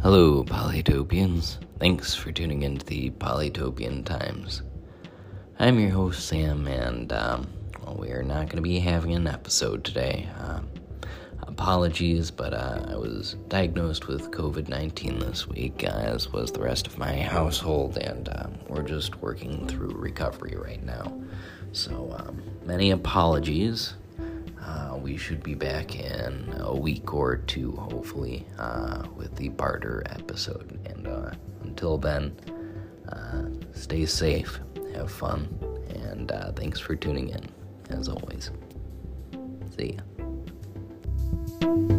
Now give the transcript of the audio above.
Hello, Polytopians. Thanks for tuning into the Polytopian Times. I'm your host, Sam, and um, well, we are not going to be having an episode today. Um, apologies, but uh, I was diagnosed with COVID 19 this week, as was the rest of my household, and um, we're just working through recovery right now. So, um, many apologies. Uh, we should be back in a week or two, hopefully, uh, with the Bardur episode. And uh, until then, uh, stay safe, have fun, and uh, thanks for tuning in, as always. See ya.